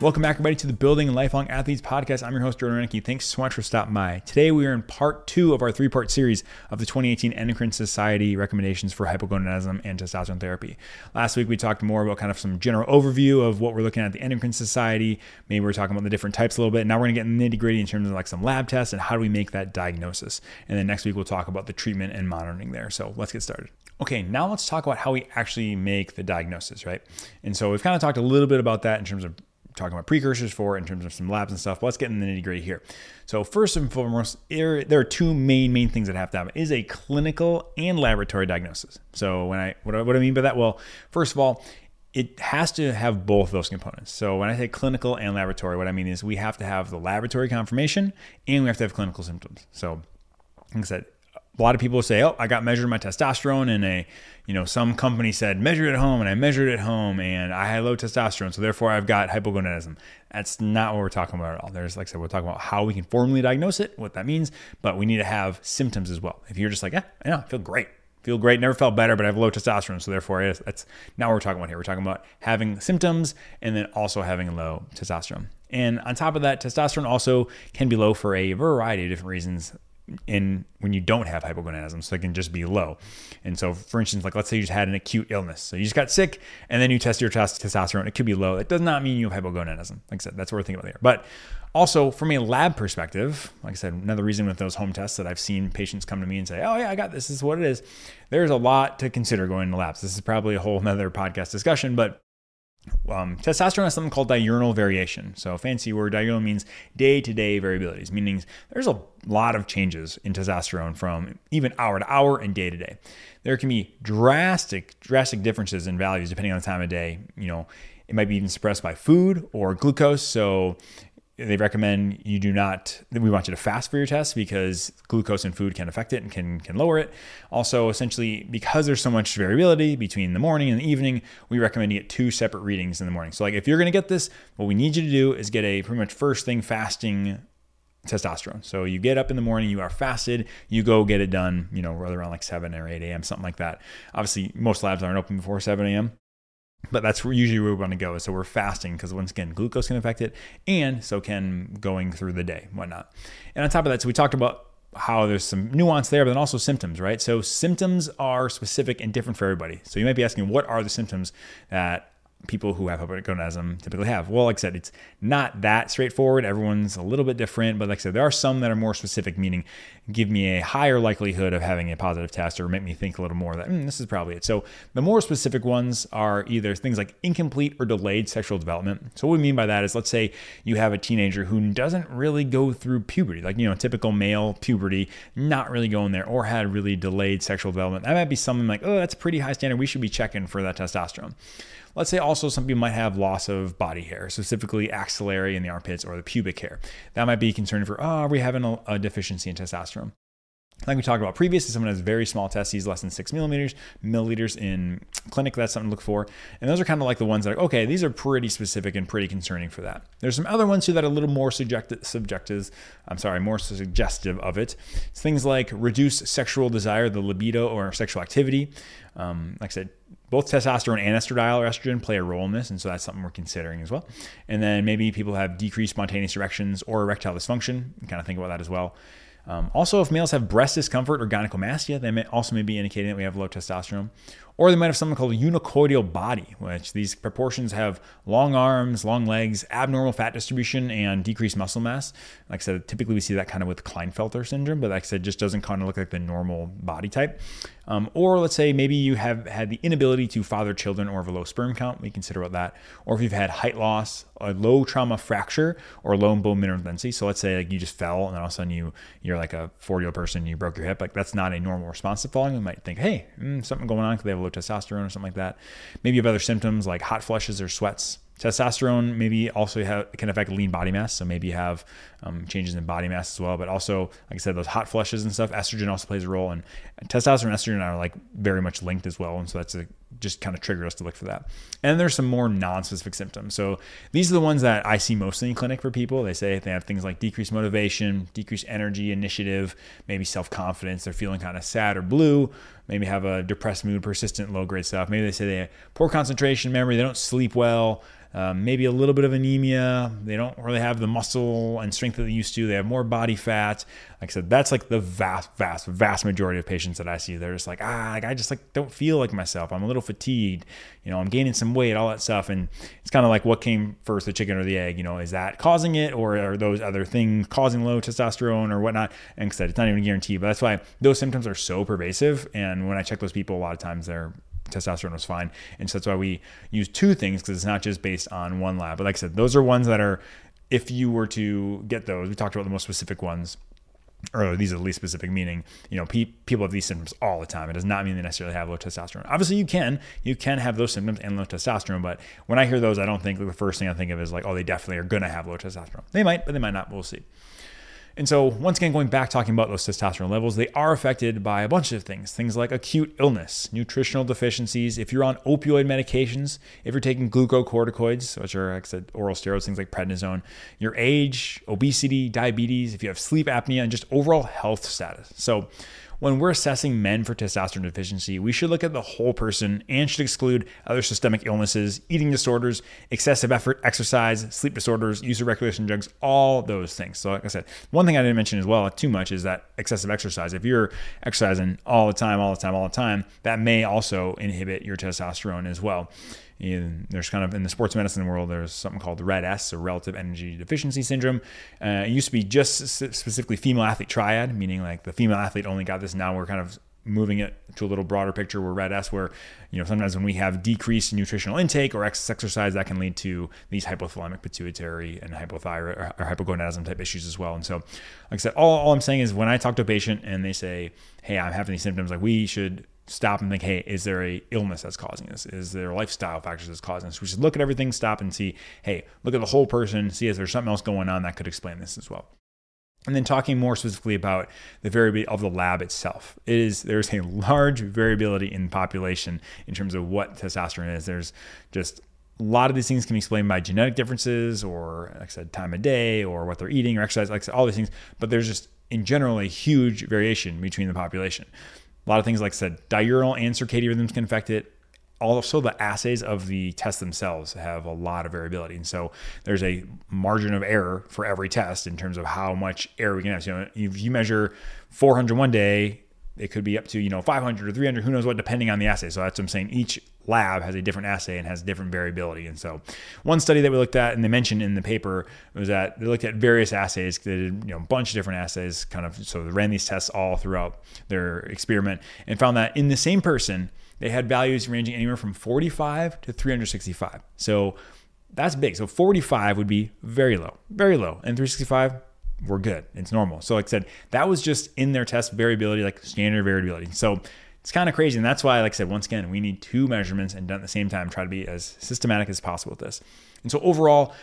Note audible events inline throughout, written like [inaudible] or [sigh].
Welcome back, everybody, to the Building Lifelong Athletes podcast. I'm your host, Jordan Rennicke. Thanks so much for stopping by. Today, we are in part two of our three part series of the 2018 Endocrine Society recommendations for hypogonadism and testosterone therapy. Last week, we talked more about kind of some general overview of what we're looking at the Endocrine Society. Maybe we're talking about the different types a little bit. Now, we're going to get nitty gritty in terms of like some lab tests and how do we make that diagnosis. And then next week, we'll talk about the treatment and monitoring there. So let's get started. Okay, now let's talk about how we actually make the diagnosis, right? And so we've kind of talked a little bit about that in terms of talking about precursors for in terms of some labs and stuff. But let's get in the nitty gritty here. So first and foremost, there, are two main main things that have to happen: is a clinical and laboratory diagnosis. So when I what, what do I mean by that? Well, first of all, it has to have both those components. So when I say clinical and laboratory, what I mean is we have to have the laboratory confirmation and we have to have clinical symptoms. So like I said, a lot of people say, "Oh, I got measured my testosterone in a, you know, some company said measure it at home, and I measured it at home, and I had low testosterone, so therefore I've got hypogonadism." That's not what we're talking about at all. There's, like I said, we're talking about how we can formally diagnose it, what that means, but we need to have symptoms as well. If you're just like, "Yeah, I know, I feel great, feel great, never felt better, but I have low testosterone, so therefore that's not what we're talking about here. We're talking about having symptoms and then also having low testosterone. And on top of that, testosterone also can be low for a variety of different reasons in when you don't have hypogonadism, so it can just be low. And so, for instance, like let's say you just had an acute illness, so you just got sick, and then you test your testosterone, it could be low. It does not mean you have hypogonadism. Like I said, that's what we're thinking about here. But also, from a lab perspective, like I said, another reason with those home tests that I've seen patients come to me and say, "Oh yeah, I got this. This is what it is." There's a lot to consider going to labs. This is probably a whole other podcast discussion, but um, testosterone has something called diurnal variation. So, fancy word, diurnal means day to day variabilities, meaning there's a lot of changes in testosterone from even hour to hour and day to day. There can be drastic, drastic differences in values depending on the time of day. You know, it might be even suppressed by food or glucose. So, they recommend you do not we want you to fast for your test because glucose in food can affect it and can can lower it also essentially because there's so much variability between the morning and the evening we recommend you get two separate readings in the morning so like if you're going to get this what we need you to do is get a pretty much first thing fasting testosterone. So you get up in the morning, you are fasted, you go get it done, you know, rather around like 7 or 8 a.m., something like that. Obviously, most labs aren't open before 7 a.m. But that's usually where we want to go. So we're fasting because once again, glucose can affect it, and so can going through the day, whatnot. And on top of that, so we talked about how there's some nuance there, but then also symptoms, right? So symptoms are specific and different for everybody. So you might be asking, what are the symptoms that people who have hypogonadism typically have. Well, like I said, it's not that straightforward. Everyone's a little bit different, but like I said, there are some that are more specific, meaning give me a higher likelihood of having a positive test or make me think a little more that mm, this is probably it. So the more specific ones are either things like incomplete or delayed sexual development. So what we mean by that is let's say you have a teenager who doesn't really go through puberty, like you know, typical male puberty, not really going there, or had really delayed sexual development. That might be something like, oh, that's a pretty high standard. We should be checking for that testosterone. Let's say also some people might have loss of body hair, specifically axillary in the armpits or the pubic hair. That might be concerning for, oh, are we having a, a deficiency in testosterone? Like we talked about previously, someone has very small testes, less than six millimeters, milliliters in clinic. That's something to look for. And those are kind of like the ones that are, okay, these are pretty specific and pretty concerning for that. There's some other ones too that are a little more subjective, subjective I'm sorry, more suggestive of it. It's things like reduced sexual desire, the libido or sexual activity. Um, like I said, both testosterone and estradiol or estrogen play a role in this, and so that's something we're considering as well. And then maybe people have decreased spontaneous erections or erectile dysfunction. Kind of think about that as well. Um, also, if males have breast discomfort or gynecomastia, they may also may be indicating that we have low testosterone. Or they might have something called a eunuchoidal body, which these proportions have long arms, long legs, abnormal fat distribution, and decreased muscle mass. Like I said, typically we see that kind of with Klinefelter syndrome, but like I said, just doesn't kind of look like the normal body type. Um, or let's say maybe you have had the inability to father children or have a low sperm count. We consider about that. Or if you've had height loss, a low trauma fracture, or low bone mineral density. So let's say like you just fell and all of a sudden you you're like a 40 year old person, and you broke your hip. Like that's not a normal response to falling. We might think, hey, mm, something going on because they have low testosterone or something like that. Maybe you have other symptoms like hot flushes or sweats. Testosterone maybe also have, can affect lean body mass, so maybe you have um, changes in body mass as well. But also, like I said, those hot flushes and stuff. Estrogen also plays a role, and testosterone and estrogen are like very much linked as well. And so that's a, just kind of triggered us to look for that. And there's some more non-specific symptoms. So these are the ones that I see mostly in clinic for people. They say they have things like decreased motivation, decreased energy, initiative, maybe self-confidence. They're feeling kind of sad or blue. Maybe have a depressed mood, persistent low grade stuff. Maybe they say they have poor concentration, memory. They don't sleep well um, maybe a little bit of anemia. They don't really have the muscle and strength that they used to. They have more body fat. Like I said, that's like the vast, vast, vast majority of patients that I see. They're just like, ah, like I just like don't feel like myself. I'm a little fatigued. You know, I'm gaining some weight, all that stuff. And it's kind of like what came first, the chicken or the egg? You know, is that causing it, or are those other things causing low testosterone or whatnot? And said, it's not even guaranteed. But that's why those symptoms are so pervasive. And when I check those people, a lot of times they're testosterone was fine. And so that's why we use two things because it's not just based on one lab. But like I said, those are ones that are, if you were to get those, we talked about the most specific ones or these are the least specific meaning you know pe- people have these symptoms all the time. It does not mean they necessarily have low testosterone. Obviously you can you can have those symptoms and low testosterone but when i hear those i don't think the first thing i think of is like oh they definitely are going to have low testosterone. They might but they might not. We'll see and so, once again, going back talking about those testosterone levels, they are affected by a bunch of things. Things like acute illness, nutritional deficiencies. If you're on opioid medications, if you're taking glucocorticoids, which are, like I said, oral steroids, things like prednisone, your age, obesity, diabetes, if you have sleep apnea, and just overall health status. So, when we're assessing men for testosterone deficiency, we should look at the whole person and should exclude other systemic illnesses, eating disorders, excessive effort, exercise, sleep disorders, use of recreation drugs, all those things. So, like I said, one thing I didn't mention as well too much is that excessive exercise. If you're exercising all the time, all the time, all the time, that may also inhibit your testosterone as well there's kind of in the sports medicine world, there's something called the RED-S, or relative energy deficiency syndrome. Uh, it used to be just specifically female athlete triad, meaning like the female athlete only got this. Now we're kind of moving it to a little broader picture where RED-S, where you know sometimes when we have decreased nutritional intake or excess exercise, that can lead to these hypothalamic pituitary and hypothyroid or, or hypogonadism type issues as well. And so, like I said, all, all I'm saying is when I talk to a patient and they say, "Hey, I'm having these symptoms," like we should stop and think, hey, is there a illness that's causing this? Is there lifestyle factors that's causing this? We should look at everything, stop and see, hey, look at the whole person, see if there's something else going on that could explain this as well. And then talking more specifically about the variability of the lab itself, it is there's a large variability in population in terms of what testosterone is. There's just a lot of these things can be explained by genetic differences or like I said, time of day or what they're eating or exercise, like said, all these things. But there's just in general a huge variation between the population. A lot of things, like I said, diurnal and circadian rhythms can affect it. Also, the assays of the tests themselves have a lot of variability. And so there's a margin of error for every test in terms of how much error we can have. So, you know, if you measure 400 one day, it could be up to, you know, 500 or 300, who knows what, depending on the assay. So that's what I'm saying. Each lab has a different assay and has different variability. And so one study that we looked at and they mentioned in the paper was that they looked at various assays. They did, you know, a bunch of different assays kind of, so they ran these tests all throughout their experiment and found that in the same person, they had values ranging anywhere from 45 to 365. So that's big. So 45 would be very low, very low. And 365, we're good. It's normal. So, like I said, that was just in their test variability, like standard variability. So, it's kind of crazy. And that's why, like I said, once again, we need two measurements and done at the same time, try to be as systematic as possible with this. And so, overall,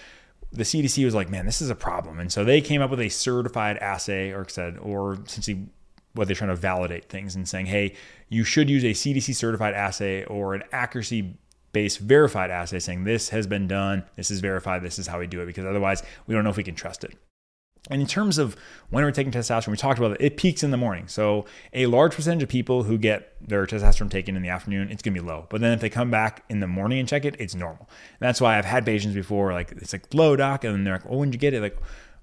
the CDC was like, man, this is a problem. And so they came up with a certified assay, or said, or essentially what they're trying to validate things and saying, hey, you should use a CDC certified assay or an accuracy based verified assay saying this has been done, this is verified, this is how we do it, because otherwise we don't know if we can trust it. And in terms of when we're taking testosterone, we talked about it, it peaks in the morning. So a large percentage of people who get their testosterone taken in the afternoon, it's gonna be low. But then if they come back in the morning and check it, it's normal. And that's why I've had patients before, like it's like low doc, and they're like, oh, when did you get it? Like,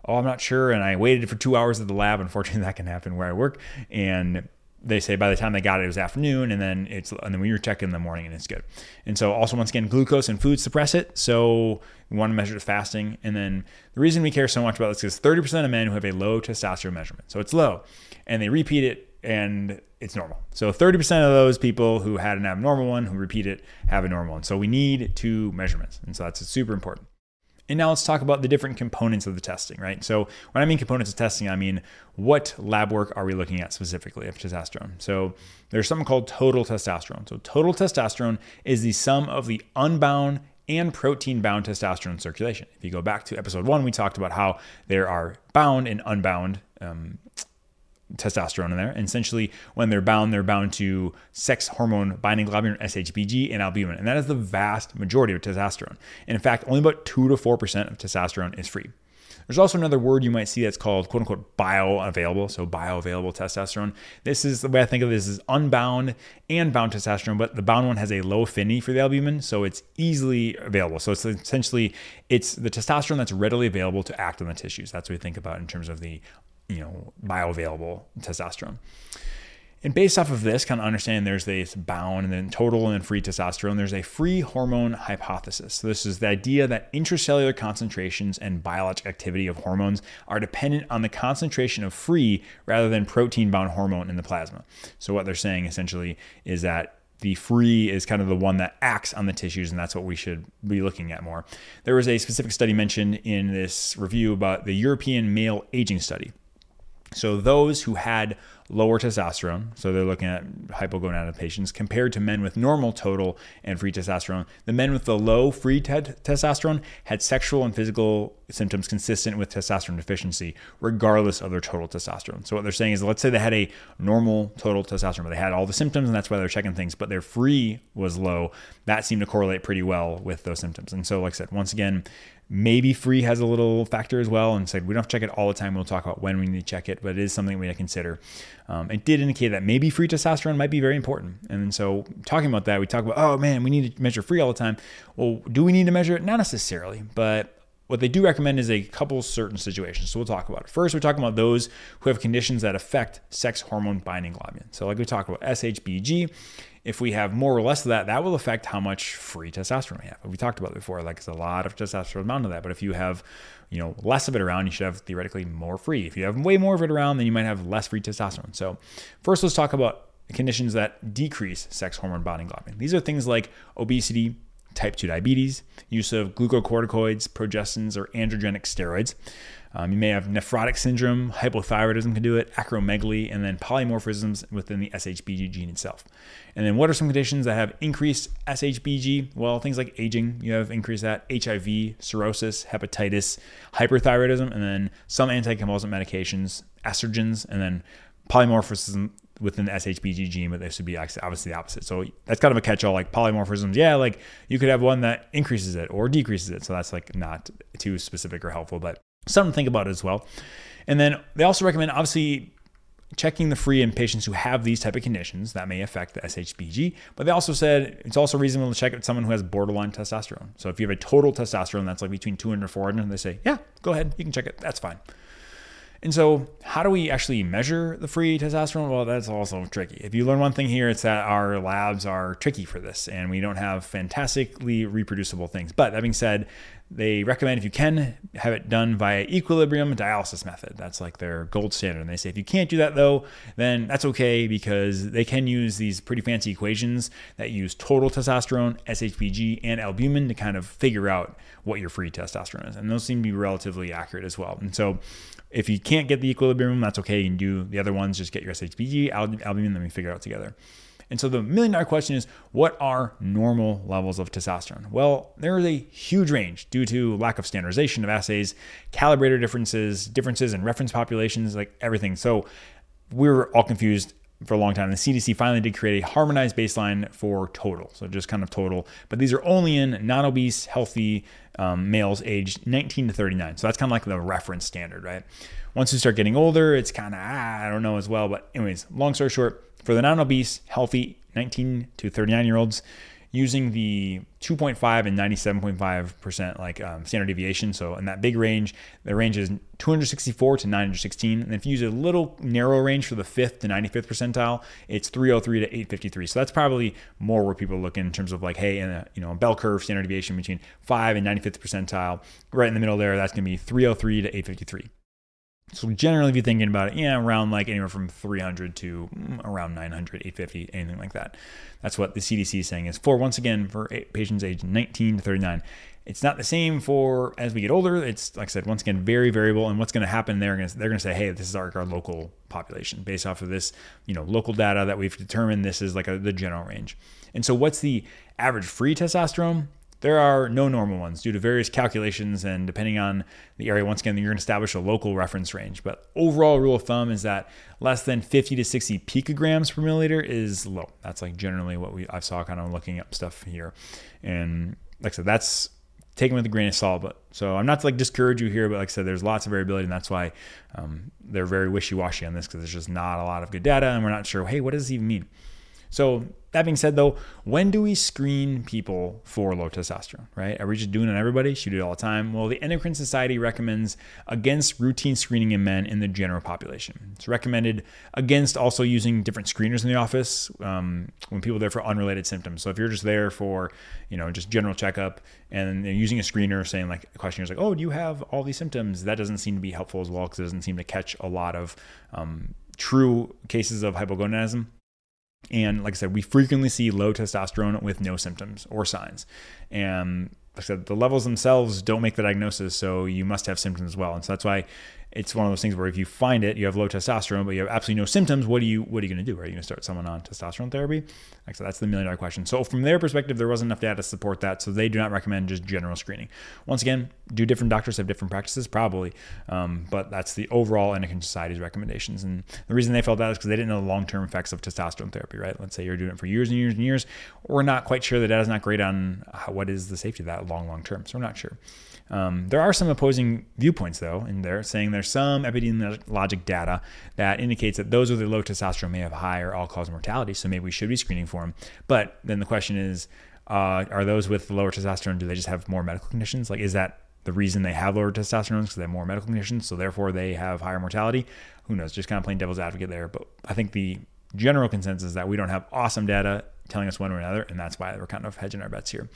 oh, I'm not sure. And I waited for two hours at the lab. Unfortunately, [laughs] that can happen where I work. And they say by the time they got it, it was afternoon, and then it's and then we were checking in the morning, and it's good. And so also once again, glucose and food suppress it. So we want to measure the fasting, and then the reason we care so much about this is 30% of men who have a low testosterone measurement, so it's low, and they repeat it, and it's normal. So 30% of those people who had an abnormal one who repeat it have a normal one. So we need two measurements, and so that's super important. And now let's talk about the different components of the testing, right? So when I mean components of testing, I mean what lab work are we looking at specifically of testosterone? So there's something called total testosterone. So total testosterone is the sum of the unbound and protein bound testosterone circulation. If you go back to episode one, we talked about how there are bound and unbound um, testosterone in there. And essentially, when they're bound, they're bound to sex hormone binding globulin, SHBG, and albumin. And that is the vast majority of testosterone. And in fact, only about 2 to 4% of testosterone is free. There's also another word you might see that's called quote unquote bioavailable. So bioavailable testosterone. This is the way I think of this is unbound and bound testosterone, but the bound one has a low affinity for the albumin, so it's easily available. So it's essentially it's the testosterone that's readily available to act on the tissues. That's what we think about in terms of the you know bioavailable testosterone. And based off of this, kind of understanding there's this bound and then total and free testosterone, there's a free hormone hypothesis. So, this is the idea that intracellular concentrations and biologic activity of hormones are dependent on the concentration of free rather than protein bound hormone in the plasma. So, what they're saying essentially is that the free is kind of the one that acts on the tissues, and that's what we should be looking at more. There was a specific study mentioned in this review about the European male aging study. So, those who had lower testosterone. So they're looking at hypogonadism patients compared to men with normal total and free testosterone. The men with the low free te- testosterone had sexual and physical symptoms consistent with testosterone deficiency, regardless of their total testosterone. So what they're saying is, let's say they had a normal total testosterone, but they had all the symptoms, and that's why they're checking things, but their free was low. That seemed to correlate pretty well with those symptoms. And so, like I said, once again, Maybe free has a little factor as well, and said we don't have to check it all the time. We'll talk about when we need to check it, but it is something we need to consider. Um, it did indicate that maybe free testosterone might be very important, and so talking about that, we talk about oh man, we need to measure free all the time. Well, do we need to measure it? Not necessarily, but what they do recommend is a couple certain situations. So we'll talk about it. First, we're talking about those who have conditions that affect sex hormone binding globulin. So, like we talked about SHBG, if we have more or less of that, that will affect how much free testosterone we have. We talked about it before, like it's a lot of testosterone amount to that. But if you have, you know, less of it around, you should have theoretically more free. If you have way more of it around, then you might have less free testosterone. So, first, let's talk about conditions that decrease sex hormone binding globulin. These are things like obesity, type 2 diabetes, use of glucocorticoids, progestins, or androgenic steroids. Um, you may have nephrotic syndrome, hypothyroidism can do it, acromegaly, and then polymorphisms within the SHBG gene itself. And then what are some conditions that have increased SHBG? Well, things like aging, you have increased that, HIV, cirrhosis, hepatitis, hyperthyroidism, and then some anticonvulsant medications, estrogens, and then polymorphism within the SHBG gene, but this would be obviously the opposite. So that's kind of a catch-all. Like polymorphisms, yeah, like you could have one that increases it or decreases it. So that's like not too specific or helpful, but something to think about as well. And then they also recommend obviously checking the free in patients who have these type of conditions that may affect the SHBG. But they also said it's also reasonable to check with someone who has borderline testosterone. So if you have a total testosterone that's like between 200 and 400, they say, yeah, go ahead, you can check it. That's fine. And so, how do we actually measure the free testosterone? Well, that's also tricky. If you learn one thing here, it's that our labs are tricky for this and we don't have fantastically reproducible things. But that being said, they recommend if you can have it done via equilibrium dialysis method. That's like their gold standard. And they say if you can't do that though, then that's okay because they can use these pretty fancy equations that use total testosterone, SHBG, and albumin to kind of figure out what your free testosterone is. And those seem to be relatively accurate as well. And so if you can't get the equilibrium, that's okay. You can do the other ones, just get your SHBG, albumin, then we figure it out together. And so the million dollar question is what are normal levels of testosterone? Well, there is a huge range due to lack of standardization of assays, calibrator differences, differences in reference populations, like everything. So we were all confused for a long time. The CDC finally did create a harmonized baseline for total, so just kind of total. But these are only in non obese, healthy um, males aged 19 to 39. So that's kind of like the reference standard, right? Once you start getting older, it's kind of, ah, I don't know as well. But, anyways, long story short, for the non obese, healthy 19 to 39 year olds, using the 2.5 and 97.5% like um, standard deviation. So in that big range, the range is 264 to 916. And if you use a little narrow range for the fifth to 95th percentile, it's 303 to 853. So that's probably more where people look in terms of like, hey, in a you know a bell curve standard deviation between 5 and 95th percentile, right in the middle there, that's going to be 303 to 853. So generally, if you're thinking about it, yeah, around like anywhere from 300 to around 900, 850, anything like that. That's what the CDC is saying is for, once again, for patients aged 19 to 39. It's not the same for as we get older. It's like I said, once again, very variable. And what's going to happen? To they're going to say, hey, this is our, our local population based off of this, you know, local data that we've determined. This is like a, the general range. And so, what's the average free testosterone? There are no normal ones due to various calculations, and depending on the area, once again, you're going to establish a local reference range. But overall rule of thumb is that less than 50 to 60 picograms per milliliter is low. That's like generally what we I saw kind of looking up stuff here, and like I said, that's take them with a grain of salt. But so I'm not to like discourage you here, but like I said, there's lots of variability, and that's why um, they're very wishy-washy on this because there's just not a lot of good data, and we're not sure. Hey, what does this even mean? So that being said, though, when do we screen people for low testosterone, right? Are we just doing it on everybody? Should we do it all the time? Well, the Endocrine Society recommends against routine screening in men in the general population. It's recommended against also using different screeners in the office um, when people are there for unrelated symptoms. So if you're just there for, you know, just general checkup and using a screener saying like a questionnaire is like, oh, do you have all these symptoms? That doesn't seem to be helpful as well because it doesn't seem to catch a lot of um, true cases of hypogonadism. And like I said, we frequently see low testosterone with no symptoms or signs. And like I said, the levels themselves don't make the diagnosis, so you must have symptoms as well. And so that's why it's one of those things where if you find it, you have low testosterone, but you have absolutely no symptoms. What are you What are you going to do? Are you going to start someone on testosterone therapy? Like so, that's the million dollar question. So from their perspective, there wasn't enough data to support that, so they do not recommend just general screening. Once again, do different doctors have different practices? Probably, um, but that's the overall endocrine society's recommendations. And the reason they felt that is because they didn't know the long term effects of testosterone therapy. Right? Let's say you're doing it for years and years and years. We're not quite sure the data is not great on how, what is the safety of that long long term. So we're not sure. Um, there are some opposing viewpoints, though, in there saying there's some epidemiologic data that indicates that those with low testosterone may have higher all cause mortality. So maybe we should be screening for them. But then the question is, uh, are those with lower testosterone, do they just have more medical conditions? Like, is that the reason they have lower testosterone because they have more medical conditions, so therefore they have higher mortality? Who knows? Just kind of playing devil's advocate there. But I think the general consensus is that we don't have awesome data telling us one or another, and that's why we're kind of hedging our bets here.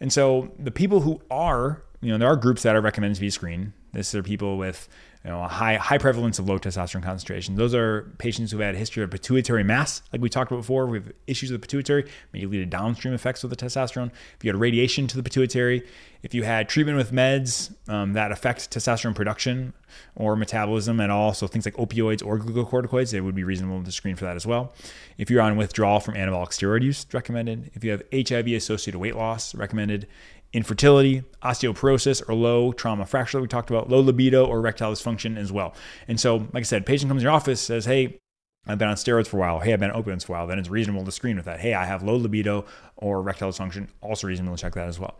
And so the people who are you know, there are groups that are recommended to be screened. This are people with you know, a high high prevalence of low testosterone concentration. Those are patients who've had a history of pituitary mass, like we talked about before, We have issues with the pituitary, may lead to downstream effects with the testosterone. If you had radiation to the pituitary, if you had treatment with meds um, that affect testosterone production or metabolism at all, so things like opioids or glucocorticoids, it would be reasonable to screen for that as well. If you're on withdrawal from anabolic steroid use, recommended. If you have HIV associated weight loss, recommended infertility, osteoporosis, or low trauma fracture, we talked about, low libido or erectile dysfunction as well. And so, like I said, patient comes in your office, says, hey, I've been on steroids for a while. Hey, I've been on opioids for a while. Then it's reasonable to screen with that. Hey, I have low libido or erectile dysfunction. Also reasonable to check that as well.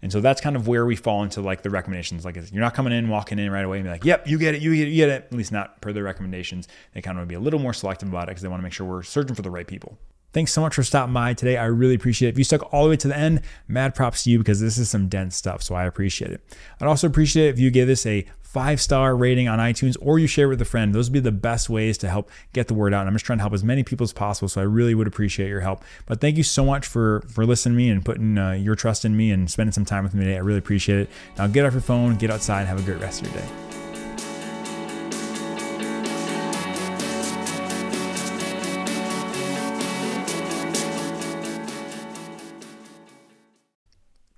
And so that's kind of where we fall into like the recommendations. Like you're not coming in, walking in right away and be like, yep, you get it, you get it, you get it. At least not per the recommendations. They kind of want to be a little more selective about it because they want to make sure we're searching for the right people. Thanks so much for stopping by today. I really appreciate it. If you stuck all the way to the end, mad props to you because this is some dense stuff. So I appreciate it. I'd also appreciate it if you give this a five star rating on iTunes or you share with a friend. Those would be the best ways to help get the word out. And I'm just trying to help as many people as possible. So I really would appreciate your help. But thank you so much for for listening to me and putting uh, your trust in me and spending some time with me today. I really appreciate it. Now get off your phone, get outside, and have a great rest of your day.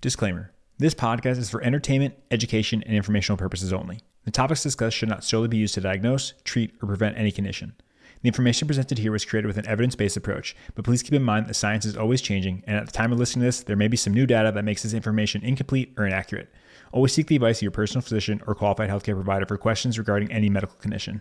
Disclaimer This podcast is for entertainment, education, and informational purposes only. The topics discussed should not solely be used to diagnose, treat, or prevent any condition. The information presented here was created with an evidence based approach, but please keep in mind that science is always changing, and at the time of listening to this, there may be some new data that makes this information incomplete or inaccurate. Always seek the advice of your personal physician or qualified healthcare provider for questions regarding any medical condition.